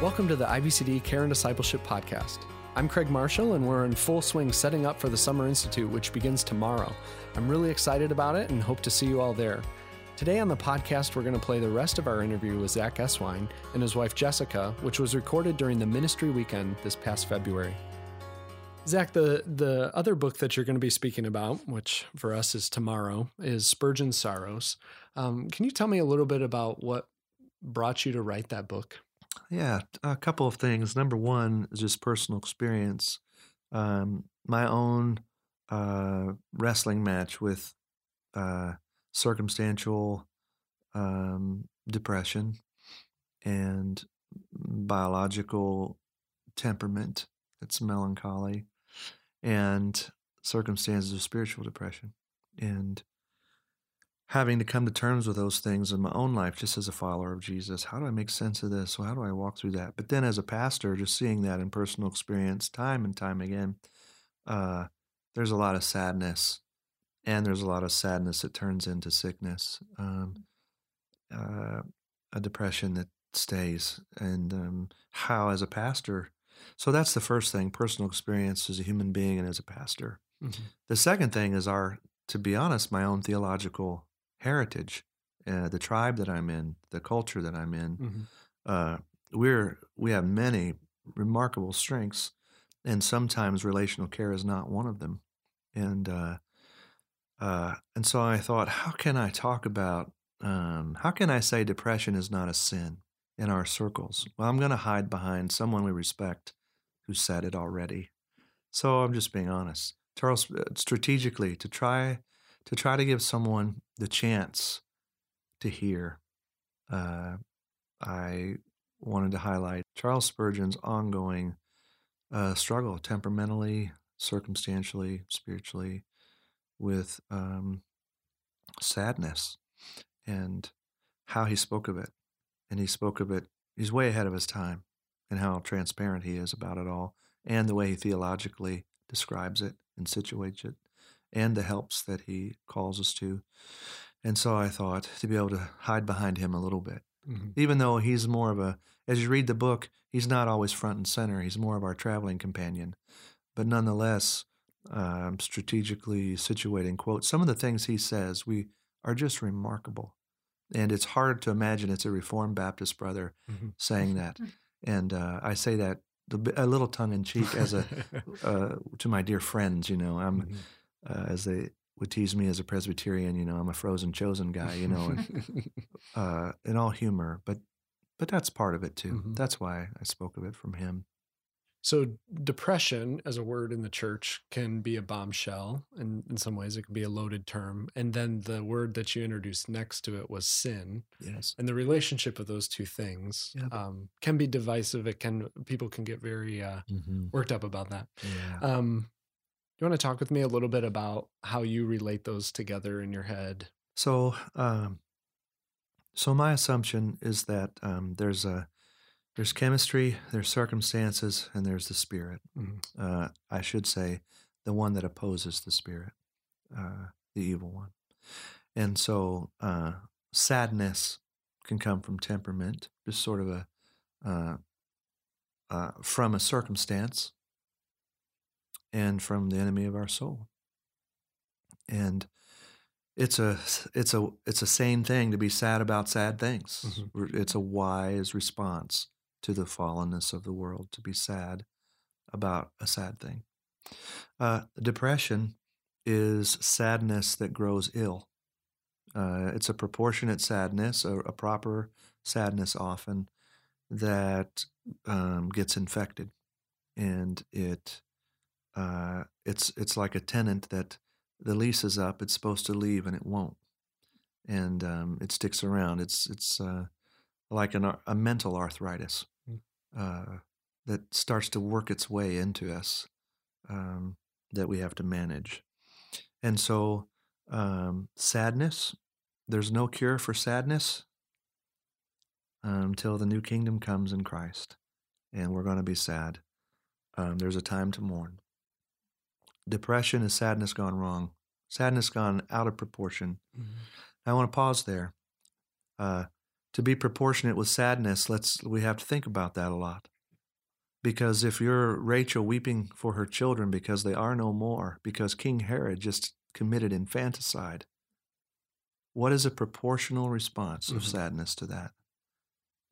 Welcome to the IBCD Care and Discipleship Podcast. I'm Craig Marshall, and we're in full swing setting up for the Summer Institute, which begins tomorrow. I'm really excited about it and hope to see you all there. Today on the podcast, we're going to play the rest of our interview with Zack Eswine and his wife Jessica, which was recorded during the ministry weekend this past February. Zack, the, the other book that you're going to be speaking about, which for us is tomorrow, is Spurgeon's Sorrows. Um, can you tell me a little bit about what brought you to write that book? Yeah, a couple of things. Number one is just personal experience. Um, my own uh, wrestling match with uh, circumstantial um, depression and biological temperament that's melancholy and circumstances of spiritual depression. And having to come to terms with those things in my own life, just as a follower of Jesus. How do I make sense of this? Well, how do I walk through that? But then as a pastor, just seeing that in personal experience time and time again, uh, there's a lot of sadness. And there's a lot of sadness that turns into sickness, um, uh, a depression that stays, and um, how, as a pastor, so that's the first thing personal experience as a human being and as a pastor. Mm-hmm. The second thing is our, to be honest, my own theological heritage, uh, the tribe that I'm in, the culture that I'm in. Mm-hmm. Uh, we're we have many remarkable strengths, and sometimes relational care is not one of them. And uh, uh and so I thought, how can I talk about? Um, how can I say depression is not a sin in our circles? Well, I'm going to hide behind someone we respect who said it already. So I'm just being honest. Charles, uh, strategically, to try to try to give someone the chance to hear. Uh, I wanted to highlight Charles Spurgeon's ongoing uh, struggle, temperamentally, circumstantially, spiritually, with um, sadness and how he spoke of it. And he spoke of it, he's way ahead of his time and how transparent he is about it all and the way he theologically describes it and situates it and the helps that he calls us to. And so I thought to be able to hide behind him a little bit, mm-hmm. even though he's more of a, as you read the book, he's not always front and center. He's more of our traveling companion. But nonetheless, um, strategically situating, quote, some of the things he says we are just remarkable. And it's hard to imagine it's a Reformed Baptist brother mm-hmm. saying that. And uh, I say that a little tongue in cheek as a uh, to my dear friends. You know, I'm mm-hmm uh, as they would tease me as a Presbyterian, you know, I'm a frozen chosen guy, you know, and, uh, in all humor, but but that's part of it too. Mm-hmm. That's why I spoke of it from him. So depression as a word in the church can be a bombshell, and in some ways it can be a loaded term. And then the word that you introduced next to it was sin. Yes. And the relationship of those two things um, can be divisive. It can people can get very uh, mm-hmm. worked up about that. Yeah. Um, you want to talk with me a little bit about how you relate those together in your head? So, um, so my assumption is that um, there's a there's chemistry, there's circumstances, and there's the spirit. Mm-hmm. Uh, I should say the one that opposes the spirit, uh, the evil one. And so, uh, sadness can come from temperament, just sort of a uh, uh, from a circumstance and from the enemy of our soul. And it's a it's a it's a sane thing to be sad about sad things. Mm-hmm. It's a wise response to the fallenness of the world to be sad about a sad thing. Uh, depression is sadness that grows ill. Uh, it's a proportionate sadness, a, a proper sadness often that um, gets infected, and it uh, it's it's like a tenant that the lease is up, it's supposed to leave and it won't, and um, it sticks around. It's it's uh, like an, a mental arthritis mm. uh, that starts to work its way into us um, that we have to manage, and so um, sadness. There's no cure for sadness until the new kingdom comes in Christ, and we're going to be sad. Um, there's a time to mourn. Depression is sadness gone wrong, sadness gone out of proportion. Mm-hmm. I want to pause there. Uh, to be proportionate with sadness, let's we have to think about that a lot. Because if you're Rachel weeping for her children because they are no more, because King Herod just committed infanticide, what is a proportional response of Mhm. sadness to that?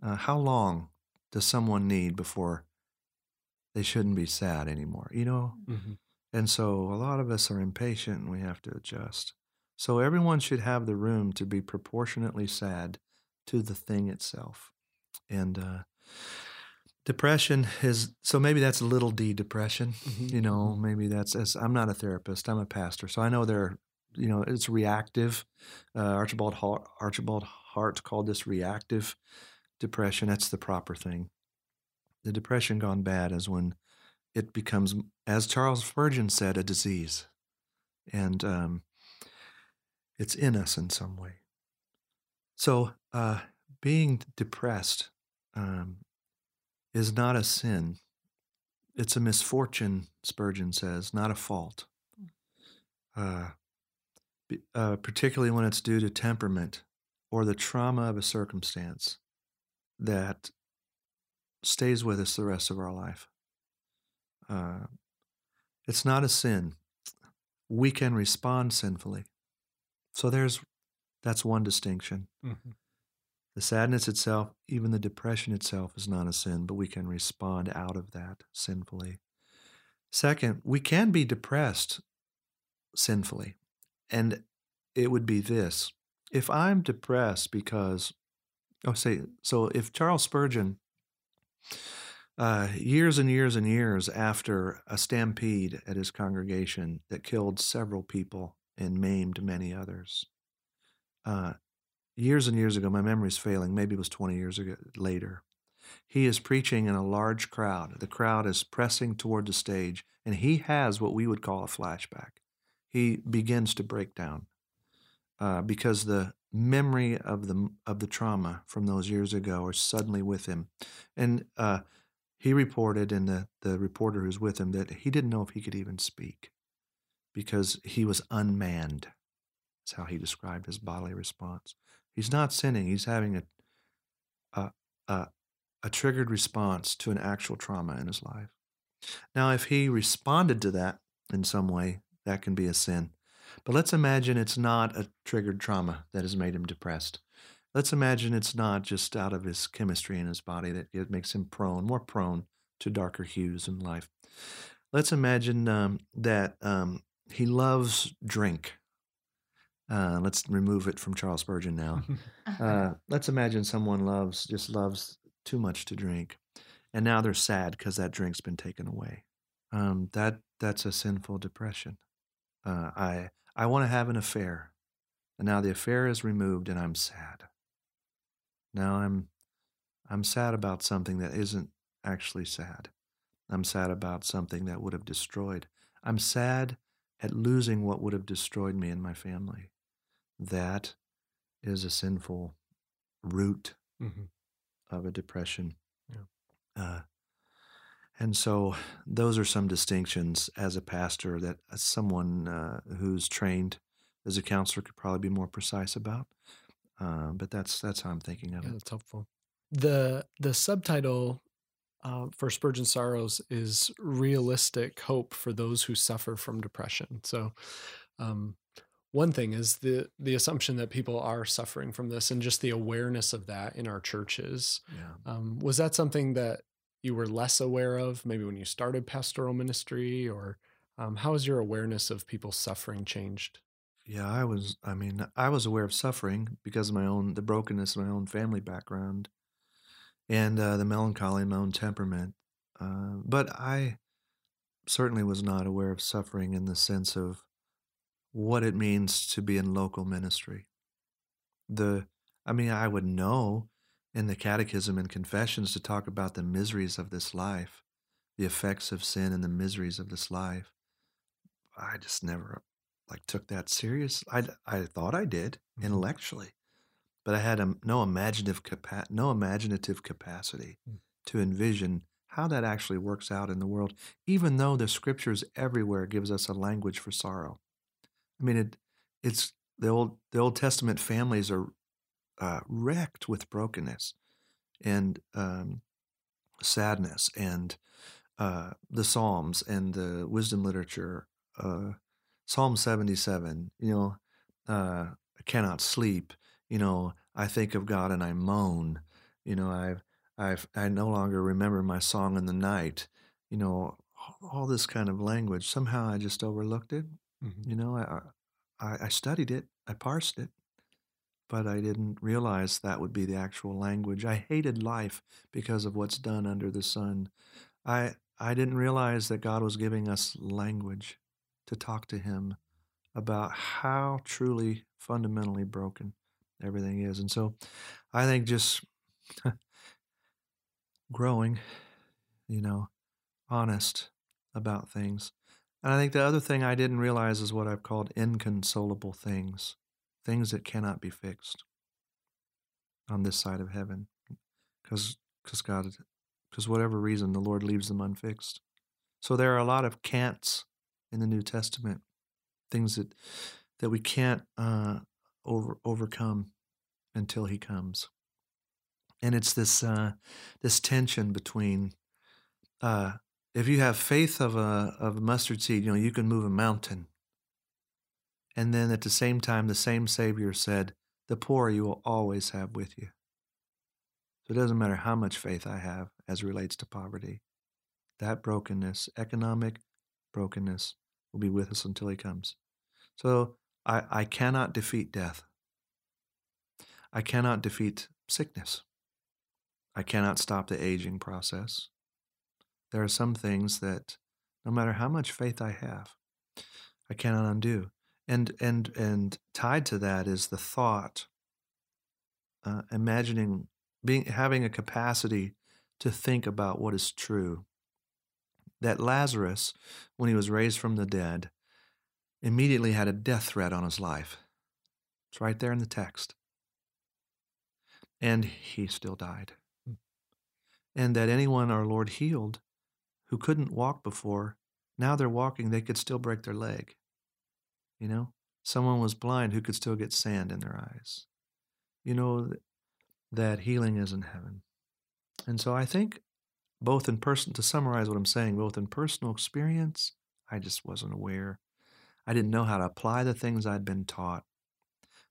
Uh, how long does someone need before they shouldn't be sad anymore? You know, Mm-hmm. And so a lot of us are impatient and we have to adjust. So everyone should have the room to be proportionately sad to the thing itself. And uh, depression is so maybe that's a little d depression. Mhm, You know, maybe that's as I'm not a therapist, I'm a pastor. So I know there, you know, it's reactive. Uh, Archibald Hart, Archibald Hart called this reactive depression. That's the proper thing. The depression gone bad is when it becomes, as Charles Spurgeon said, a disease, and um, it's in us in some way. So, uh, being depressed um, is not a sin; it's a misfortune. Spurgeon says, not a fault. Uh, uh, particularly when it's due to temperament or the trauma of a circumstance that stays with us the rest of our life. Uh, it's not a sin. We can respond sinfully. So there's that's one distinction. Mm-hmm. The sadness itself, even the depression itself, is not a sin, but we can respond out of that sinfully. Second, we can be depressed sinfully. And it would be this if I'm depressed because, oh, say, so if Charles Spurgeon, uh, years and years and years after a stampede at his congregation that killed several people and maimed many others, uh, years and years ago, my memory's failing, maybe it was 20 years ago later. He is preaching in a large crowd. The crowd is pressing toward the stage, and he has what we would call a flashback. He begins to break down uh, because the memory of the of the trauma from those years ago are suddenly with him, and uh, he reported, and the the reporter who's with him, that he didn't know if he could even speak because he was unmanned. That's how he described his bodily response. He's not sinning; he's having a a, a, a triggered response to an actual trauma in his life. Now, if he responded to that in some way, that can be a sin. But let's imagine it's not a triggered trauma that has made him depressed. Let's imagine it's not just out of his chemistry in his body that it makes him prone, more prone to darker hues in life. Let's imagine um, that um, he loves drink. Uh, let's remove it from Charles Spurgeon now. Uh, let's imagine someone loves just loves too much to drink, and now they're sad because that drink's been taken away. Um, that that's a sinful depression. Uh, I I want to have an affair, and now the affair is removed, and I'm sad. Now I'm I'm sad about something that isn't actually sad. I'm sad about something that would have destroyed. I'm sad at losing what would have destroyed me and my family. That is a sinful root Mm-hmm. of a depression. Yeah. Uh, and so those are some distinctions as a pastor that uh, someone uh, who's trained as a counselor could probably be more precise about. Uh, but that's that's how I'm thinking of Yeah, it. that's helpful. The the subtitle uh, for Spurgeon Sorrows is realistic hope for those who suffer from depression. So, um, one thing is the the assumption that people are suffering from this, and just the awareness of that in our churches. Yeah. Um, was that something that you were less aware of, maybe when you started pastoral ministry, or um, how has your awareness of people suffering changed? Yeah, I was. I mean, I was aware of suffering because of my own the brokenness of my own family background, and uh, the melancholy in my own temperament. Uh, but I certainly was not aware of suffering in the sense of what it means to be in local ministry. The, I mean, I would know in the Catechism and Confessions to talk about the miseries of this life, the effects of sin and the miseries of this life. I just never like took that serious. I I thought I did Mhm. intellectually, but I had a, no imaginative capa- no imaginative capacity Mm. to envision how that actually works out in the world. Even though the scriptures everywhere gives us a language for sorrow. I mean, it it's the old the Old Testament families are uh, wrecked with brokenness and um, sadness and uh, the Psalms and the wisdom literature. Uh, Psalm 77, you know, uh, I cannot sleep. You know, I think of God and I moan. You know, I've, I've, I no longer remember my song in the night. You know, all this kind of language. Somehow I just overlooked it. Mm-hmm. You know, I, I, I studied it, I parsed it, but I didn't realize that would be the actual language. I hated life because of what's done under the sun. I I didn't realize that God was giving us language to talk to Him about how truly fundamentally broken everything is. And so I think just growing, you know, honest about things. And I think the other thing I didn't realize is what I've called inconsolable things, things that cannot be fixed on this side of heaven. Because because God because whatever reason the Lord leaves them unfixed. So there are a lot of can'ts in the New Testament, things that that we can't uh, over overcome until He comes, and it's this uh, this tension between uh, if you have faith of a of a mustard seed, you know you can move a mountain, and then at the same time, the same Savior said, "The poor you will always have with you." So it doesn't matter how much faith I have as relates to poverty. That brokenness, economic brokenness, will be with us until he comes. So I, I cannot defeat death. I cannot defeat sickness. I cannot stop the aging process. There are some things that, no matter how much faith I have, I cannot undo. And and and tied to that is the thought, uh, imagining being having a capacity to think about what is true. That Lazarus, when he was raised from the dead, immediately had a death threat on his life. It's right there in the text. And he still died. And that anyone our Lord healed who couldn't walk before, now they're walking, they could still break their leg. You know, someone was blind who could still get sand in their eyes. You know, that healing is in heaven. And so I think both in person, to summarize what I'm saying, both in personal experience, I just wasn't aware. I didn't know how to apply the things I'd been taught.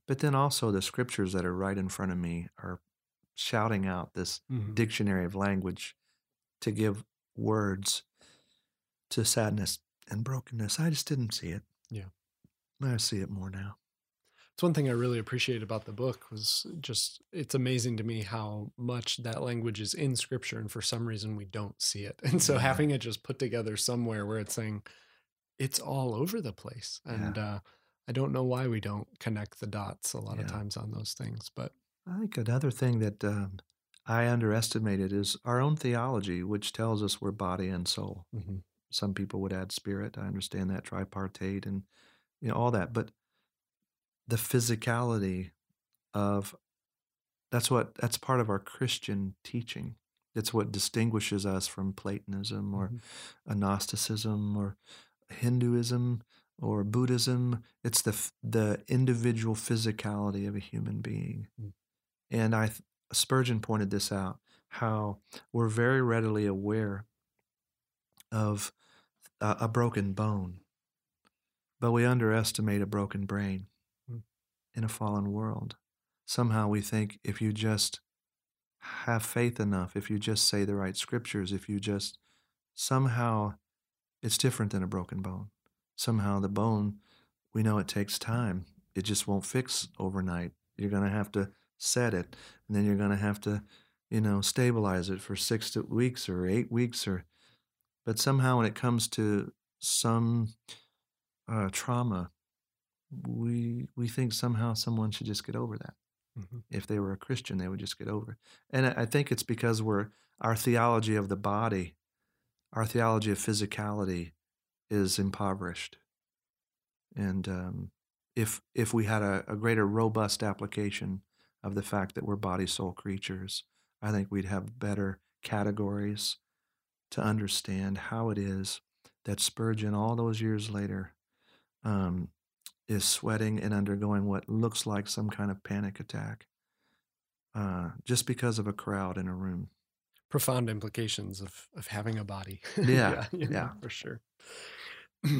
But then also the scriptures that are right in front of me are shouting out this mm-hmm. dictionary of language to give words to sadness and brokenness. I just didn't see it. Yeah. I see it more now. It's one thing I really appreciate about the book was just it's amazing to me how much that language is in scripture and for some reason we don't see it. And so yeah. having it just put together somewhere where it's saying it's all over the place. And yeah. uh, I don't know why we don't connect the dots a lot yeah. of times on those things. But I think another thing that um, I underestimated is our own theology, which tells us we're body and soul. Mm-hmm. Some people would add spirit. I understand that tripartite and you know all that, but the physicality of that's what that's part of our Christian teaching. It's what distinguishes us from Platonism or mm-hmm. Gnosticism or Hinduism or Buddhism. It's the the individual physicality of a human being. Mm. And I Spurgeon pointed this out how we're very readily aware of a, a broken bone, but we underestimate a broken brain in a fallen world. Somehow we think if you just have faith enough, if you just say the right scriptures, if you just somehow it's different than a broken bone. Somehow the bone, we know it takes time. It just won't fix overnight. You're going to have to set it, and then you're going to have to, you know, stabilize it for six weeks or eight weeks or. But somehow, when it comes to some uh, trauma, we we think somehow someone should just get over that. Mm-hmm. If they were a Christian, they would just get over it. And I think it's because we're our theology of the body, our theology of physicality, is impoverished. And um, if if we had a, a greater robust application of the fact that we're body soul creatures, I think we'd have better categories to understand how it is that Spurgeon, all those years later, um, is sweating and undergoing what looks like some kind of panic attack uh, just because of a crowd in a room. Profound implications of of having a body. Yeah, you know, yeah. for sure.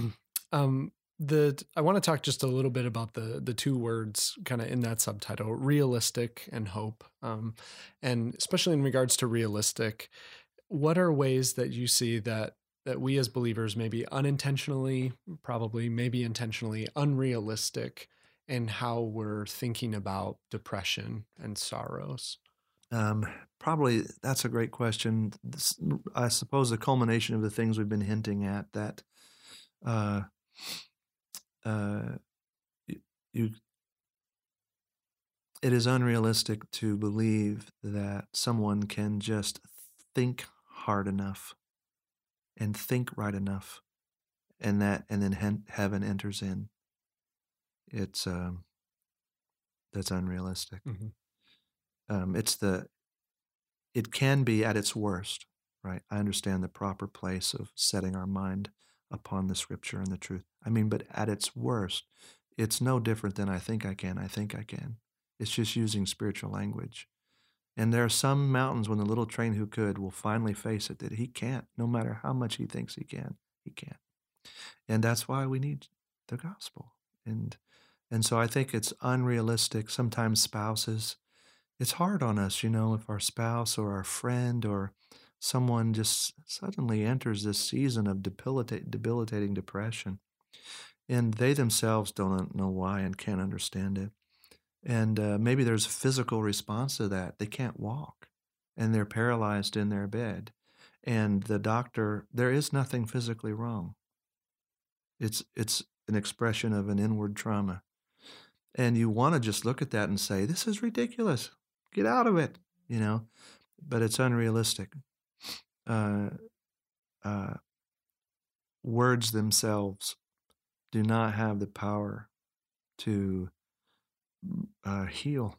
um, the I want to talk just a little bit about the the two words kind of in that subtitle, realistic and hope, um, and especially in regards to realistic. What are ways that you see that that we as believers may be unintentionally, probably maybe intentionally unrealistic in how we're thinking about depression and sorrows? Um, probably that's a great question. This, I suppose the culmination of the things we've been hinting at that uh, uh, you, it is unrealistic to believe that someone can just think hard enough and think right enough and that and then heaven enters in. It's um that's unrealistic. Mhm. um it's the it can be at its worst right? I understand the proper place of setting our mind upon the scripture and the truth. I mean but at its worst it's no different than i think i can i think i can. It's just using spiritual language and there are some mountains when the little train who could will finally face it that he can't, no matter how much he thinks he can, he can't. And that's why we need the gospel. And and so I think it's unrealistic. Sometimes spouses, it's hard on us, you know, if our spouse or our friend or someone just suddenly enters this season of debilitating depression. And they themselves don't know why and can't understand it. And uh, maybe there's a physical response to that. They can't walk and they're paralyzed in their bed. And the doctor, there is nothing physically wrong. It's, it's an expression of an inward trauma. And you want to just look at that and say, this is ridiculous. Get out of it, you know, but it's unrealistic. Uh, uh, words themselves do not have the power to uh, heal.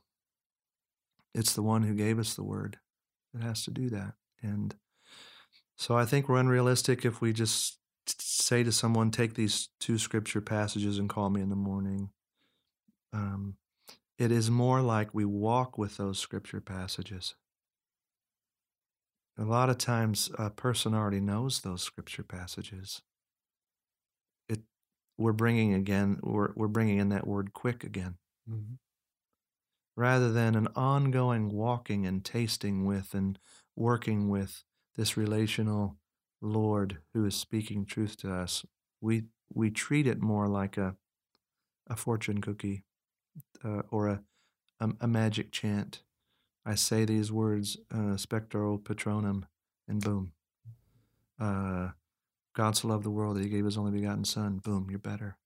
It's the one who gave us the word that has to do that. And so I think we're unrealistic if we just say to someone, take these two scripture passages and call me in the morning. Um, it is more like we walk with those scripture passages. A lot of times, a person already knows those scripture passages. It, we're bringing again, we're, we're bringing in that word quick again. Mm-hmm. Rather than an ongoing walking and tasting with and working with this relational Lord who is speaking truth to us, we we treat it more like a a fortune cookie uh, or a, a, a magic chant. I say these words, uh, spectro patronum, and boom. Uh, God so loved the world that He gave His only begotten Son. Boom, you're better.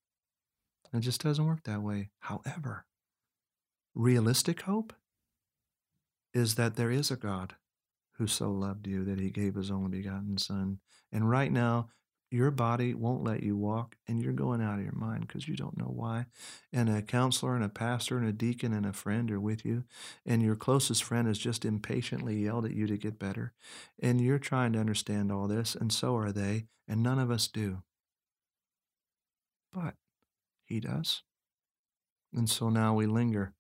It just doesn't work that way. However, realistic hope is that there is a God who so loved you that he gave his only begotten son. And right now, your body won't let you walk and you're going out of your mind because you don't know why. And a counselor and a pastor and a deacon and a friend are with you. And your closest friend has just impatiently yelled at you to get better. And you're trying to understand all this, and so are they. And none of us do. But he does. And so now we linger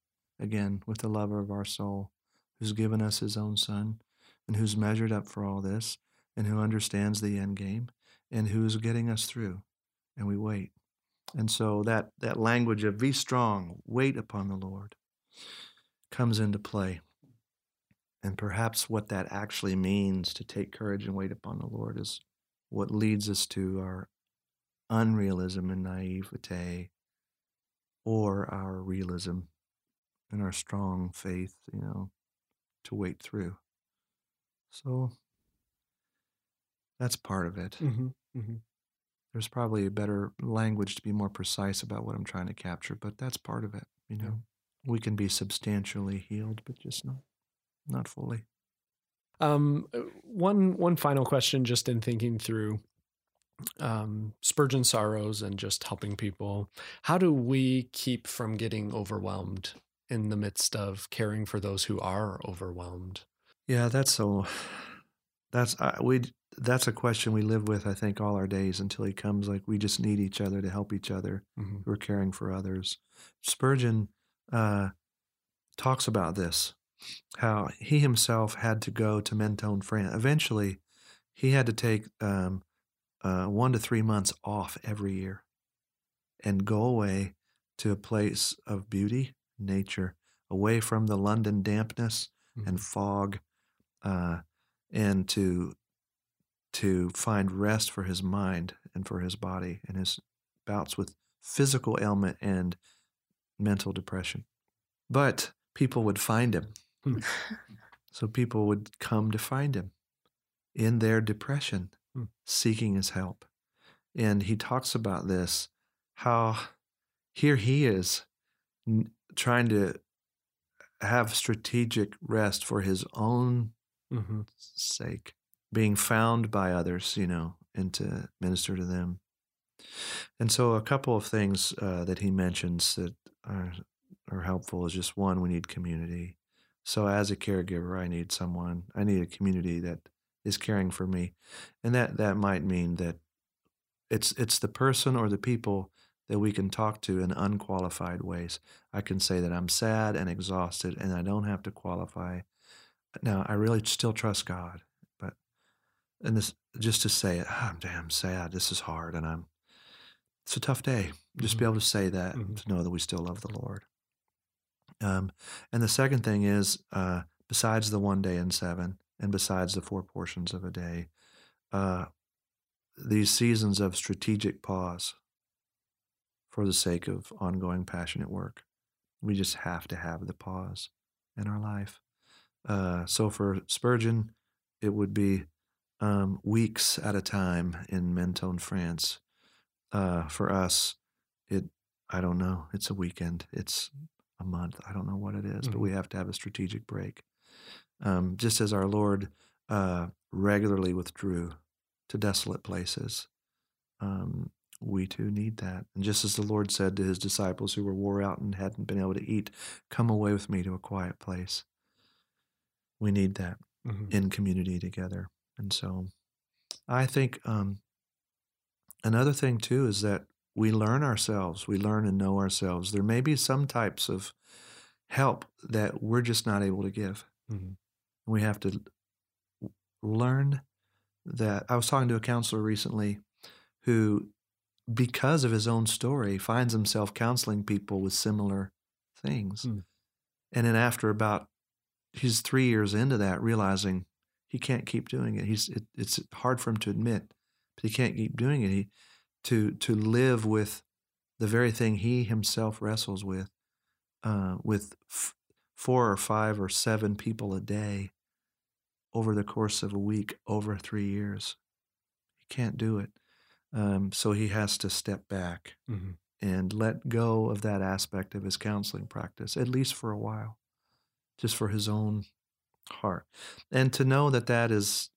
again with the lover of our soul, who's given us his own son, and who's measured up for all this, and who understands the end game, and who's getting us through. And we wait. And so that, that language of be strong, wait upon the Lord, comes into play. And perhaps what that actually means to take courage and wait upon the Lord is what leads us to our unrealism and naivete or our realism and our strong faith, you know, to wait through. So that's part of it. Mm-hmm. Mm-hmm. There's probably a better language to be more precise about what I'm trying to capture, but that's part of it. You know, yeah. we can be substantially healed, but just not not fully. Um, uh, one one final question, just in thinking through um, Spurgeon sorrows and just helping people. How do we keep from getting overwhelmed in the midst of caring for those who are overwhelmed? Yeah, that's so. That's uh, we. That's a question we live with. I think all our days until he comes. Like we just need each other to help each other. Mm-hmm. We're caring for others. Spurgeon uh, talks about this. how he himself had to go to Mentone, France. Eventually, he had to take um, uh, one to three months off every year and go away to a place of beauty, nature, away from the London dampness mm-hmm. and fog, uh, and to to find rest for his mind and for his body and his bouts with physical ailment and mental depression. But people would find him. Hmm. so people would come to find him in their depression, hmm. seeking his help. And he talks about this how here he is trying to have strategic rest for his own mm-hmm. sake, being found by others, you know, and to minister to them. And so, a couple of things uh, that he mentions that are, are helpful is just one, we need community. So, as a caregiver, I need someone, I need a community that is caring for me, and that that might mean that it's it's the person or the people that we can talk to in unqualified ways. I can say that I'm sad and exhausted, and I don't have to qualify. Now, I really still trust God, but and this just to say it, oh, I'm damn sad. This is hard, and I'm. It's a tough day. Just mm-hmm. be able to say that mm-hmm. to know that we still love the Lord. Um, and the second thing is, uh, besides the one day and seven, and besides the four portions of a day, uh, these seasons of strategic pause for the sake of ongoing passionate work. We just have to have the pause in our life. Uh, so for Spurgeon, it would be um, weeks at a time in Mentone, France. Uh, for us, it I don't know. It's a weekend. It's a month. I don't know what it is, mm-hmm. but we have to have a strategic break. Um, just as our Lord uh, regularly withdrew to desolate places, um, we too need that. And just as the Lord said to his disciples who were wore out and hadn't been able to eat, come away with me to a quiet place. We need that mm-hmm. in community together. And so I think um, another thing too is that we learn ourselves, we learn and know ourselves. There may be some types of help that we're just not able to give. Mm-hmm. We have to learn that. I was talking to a counselor recently who because of his own story, finds himself counseling people with similar things. Mm. And then after about he's three years into that, realizing he can't keep doing it. He's it, it's hard for him to admit, but he can't keep doing it. He to to live with the very thing he himself wrestles with, uh, with f- four or five or seven people a day over the course of a week over three years. He can't do it. Um, so he has to step back mm-hmm. and let go of that aspect of his counseling practice, at least for a while, just for his own heart. And to know that that is,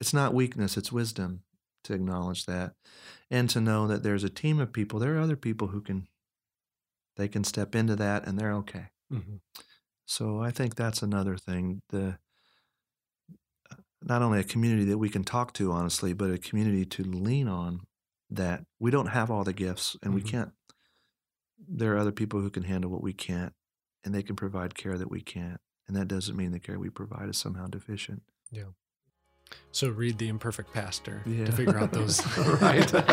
it's not weakness, it's wisdom to acknowledge that. And to know that there's a team of people, there are other people who can, they can step into that and they're okay. Mm-hmm. So I think that's another thing. The not only a community that we can talk to honestly, but a community to lean on that we don't have all the gifts and mm-hmm. we can't there are other people who can handle what we can't and they can provide care that we can't. And that doesn't mean the care we provide is somehow deficient. Yeah. So read the imperfect pastor yeah. to figure out those right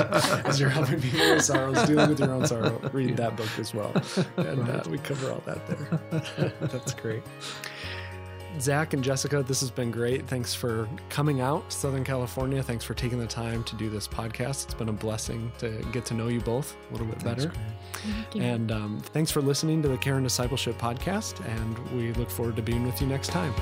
as you're helping people with sorrows, dealing with your own sorrow. Read yeah. that book as well, and right. uh, we cover all that there. That's great. Zack and Jessica, this has been great. Thanks for coming out, Southern California. Thanks for taking the time to do this podcast. It's been a blessing to get to know you both a little bit better. And um, thanks for listening to the Care and Discipleship podcast. And we look forward to being with you next time.